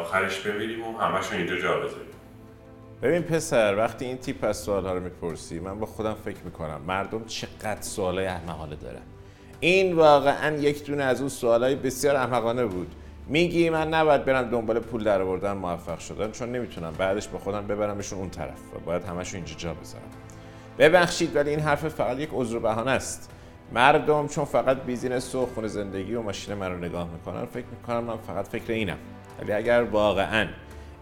آخرش بمیریم و همشون اینجا جا بذاریم؟ ببین پسر وقتی این تیپ از سوال ها رو می‌پرسی من با خودم فکر می‌کنم مردم چقدر سوال های احمقانه دارن. این واقعا یک دونه از اون سوال های بسیار احمقانه بود. میگی من نباید برم دنبال پول در آوردن موفق شدن چون نمی‌تونم بعدش با خودم ببرمشون اون طرف و باید همشون اینجا جا بذارم. ببخشید ولی این حرف فقط یک عذر بهانه است. مردم چون فقط بیزینس و خونه زندگی و ماشین من رو نگاه می‌کنن فکر می‌کنم من فقط فکر اینم. ولی اگر واقعا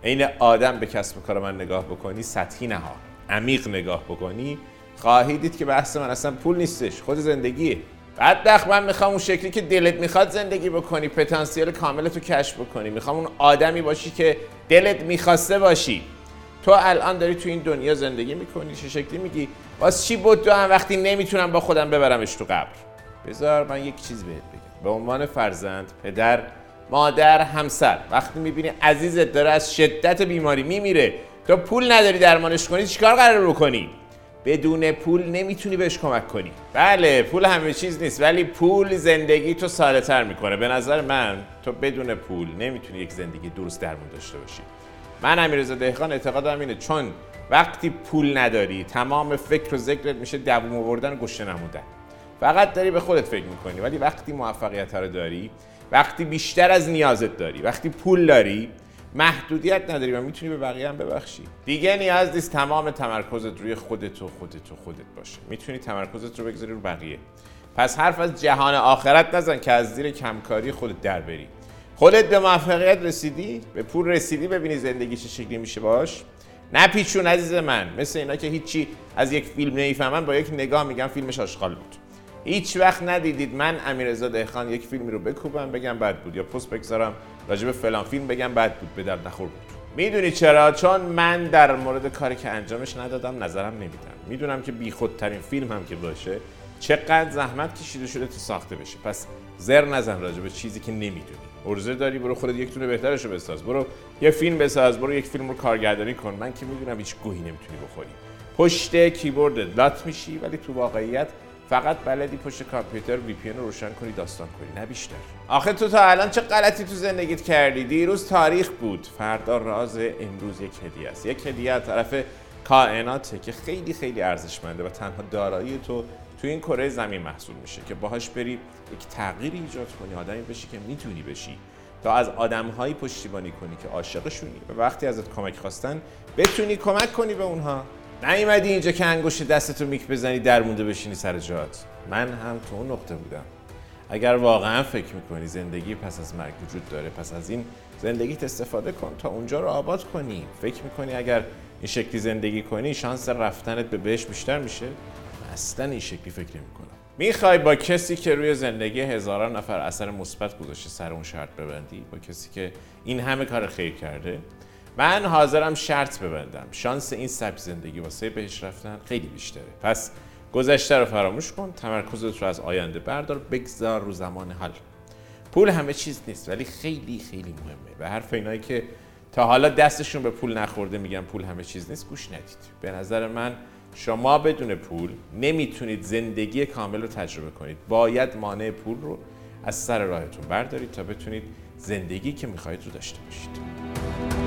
عین آدم به کسب کار من نگاه بکنی سطحی نه عمیق نگاه بکنی خواهی دید که بحث من اصلا پول نیستش خود زندگیه. بدبخت من می‌خوام اون شکلی که دلت می‌خواد زندگی بکنی پتانسیل کاملتو کشف بکنی. می‌خوام اون آدمی باشی که دلت می‌خواسته باشی. تو الان داری تو این دنیا زندگی می‌کنی چه شکلی میگی؟ واس چی بود هم وقتی نمی‌تونم با خودم ببرمش تو قبر؟ بذار من یک چیز بهت بگم. به عنوان فرزند پدر مادر همسر وقتی می‌بینی عزیزت داره از شدت بیماری میمیره تو پول نداری درمانش کنی چیکار قرار بکنی؟ بدون پول نمی‌تونی بهش کمک کنی. بله پول همه چیز نیست ولی پول زندگی تو ساده تر می‌کنه. به نظر من تو بدون پول نمی‌تونی یک زندگی درست درمون داشته باشی. من امیرزا دهقان اعتقادم اینه. چون وقتی پول نداری تمام فکر و ذکرت میشه دووم آوردن و گشته نمودن فقط داری به خودت فکر می‌کنی ولی وقتی موفقیت رو داری وقتی بیشتر از نیازت داری وقتی پول داری محدودیت نداری و می‌تونی به بقیه هم ببخشی. دیگه نیاز نیست تمام تمرکزت روی خودت و خودت و خودت باشه. می‌تونی تمرکزت رو بگذاری رو بقیه. پس حرف از جهان آخرت نزن که از زیر کمکاری خودت در بری. خودت به موفقیت رسیدی؟ به پول رسیدی؟ ببینی زندگی چه شکلی میشه باش. نپیچون عزیز من مثل اینا که هیچی از یک فیلم نمی‌فهمن با یک نگاه میگن فیلمش آشغال بود. هیچ وقت ندیدید من امیرزا دهخان یک فیلمی رو بکوبم بگم بد بود. یا پست بگذارم راجب فلان فیلم بگم بد بود به درد نخور بود. می‌دونی چرا؟ چون من در مورد کاری که انجامش ندادم نظرم نمیدم. می‌دونم که بیخودترین فیلم هم که باشه چقدر زحمت کشیده شده تو ساخته بشه. پس زر نزن راجع به چیزی که نمی‌دونی. ارزه داری برو خودت یک تونه بهترشو بساز. برو یه فیلم بساز برو یک فیلم رو کارگردانی کن. من که می‌دونم هیچ گوهی نمی‌تونی بخوری. پشت کیبورد لات میشی ولی تو واقعیت فقط بلدی پشت کامپیوتر وی پی رو روشن کنی داستان کنی نه بیشتر. آخه تو تا الان چه غلطی تو زندگیت کردی؟ دیروز تاریخ بود. فردا راز امروز یک هدیه است. یک هدیه طرف کائناته که خیلی خیلی ارزشمنده و تنها دارایی تو تو این کره زمین محصول میشه که باهاش بری یک تغییری ایجاد کنی آدمی بشی که می‌تونی بشی تا از آدمهایی پشتیبانی کنی که عاشقشونی و وقتی ازت کمک خواستن بتونی کمک کنی به اونها. نیومدی اینجا که انگشت دستتو میک بزنی در مونده بشینی سر جات. من هم تو اون نقطه بودم. اگر واقعا فکر می‌کنی زندگی پس از مرگ وجود داره پس از این زندگیت استفاده کن تا اونجا رو آباد کنی. فکر می‌کنی اگر این شکلی زندگی کنی شانس رفتنت به بهش بیشتر میشه؟ اصلا این شکلی فکر نمی‌کنم. می‌خوای با کسی که روی زندگی هزاران نفر اثر مثبت گذاشته سر اون شرط ببندی؟ با کسی که این همه کار خیر کرده؟ من حاضرم شرط ببندم. شانس این سبک زندگی واسه بهش رفتن خیلی بیشتره. پس گذشته رو فراموش کن تمرکزت رو از آینده بردار بگذار رو زمان حال پول همه چیز نیست ولی خیلی خیلی مهمه. به حرف اینایی که تا حالا دستشون به پول نخورده میگن پول همه چیز نیست. گوش ندید. به نظر من شما بدون پول نمی‌تونید زندگی کامل رو تجربه کنید. باید مانع پول رو از سر راهتون بردارید تا بتونید زندگی که می‌خواهید رو داشته باشید.